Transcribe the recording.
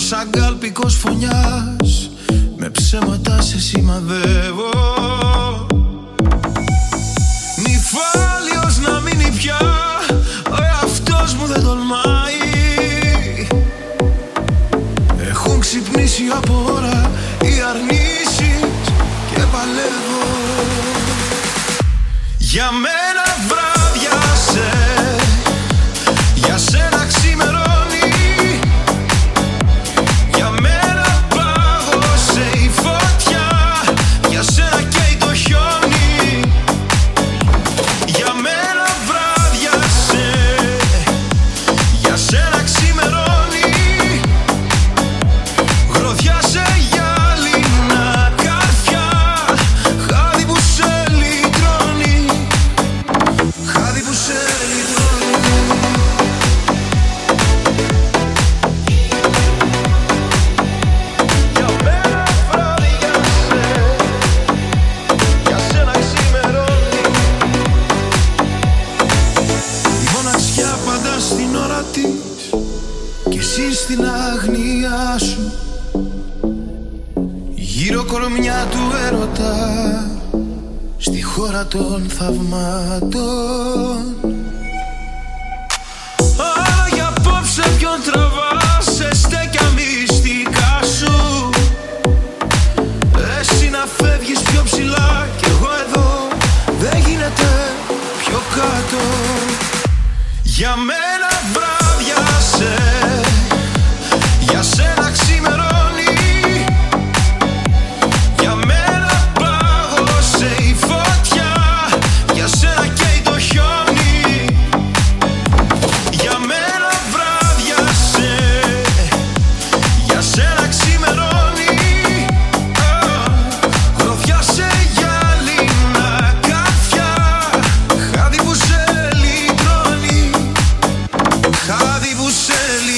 Σαν αγκάλπικος φωνιάς Με ψέματα σε σημαδεύω. Νυφάλιος να μείνει πια Ο εαυτός μου δεν τολμάει. Έχουν ξυπνήσει από ώρα Οι αρνήσεις και παλεύω. Για μένα Και της στην αγνία σου. Γύρω κορμιά του έρωτα Στη χώρα των θαυμάτων. Άγια απόψε ποιον τραβάς Σε στέκια μυστικά σου. Εσύ να φεύγεις πιο ψηλά Κι εγώ εδώ δεν γίνεται πιο κάτω. Για μένα σε λίγο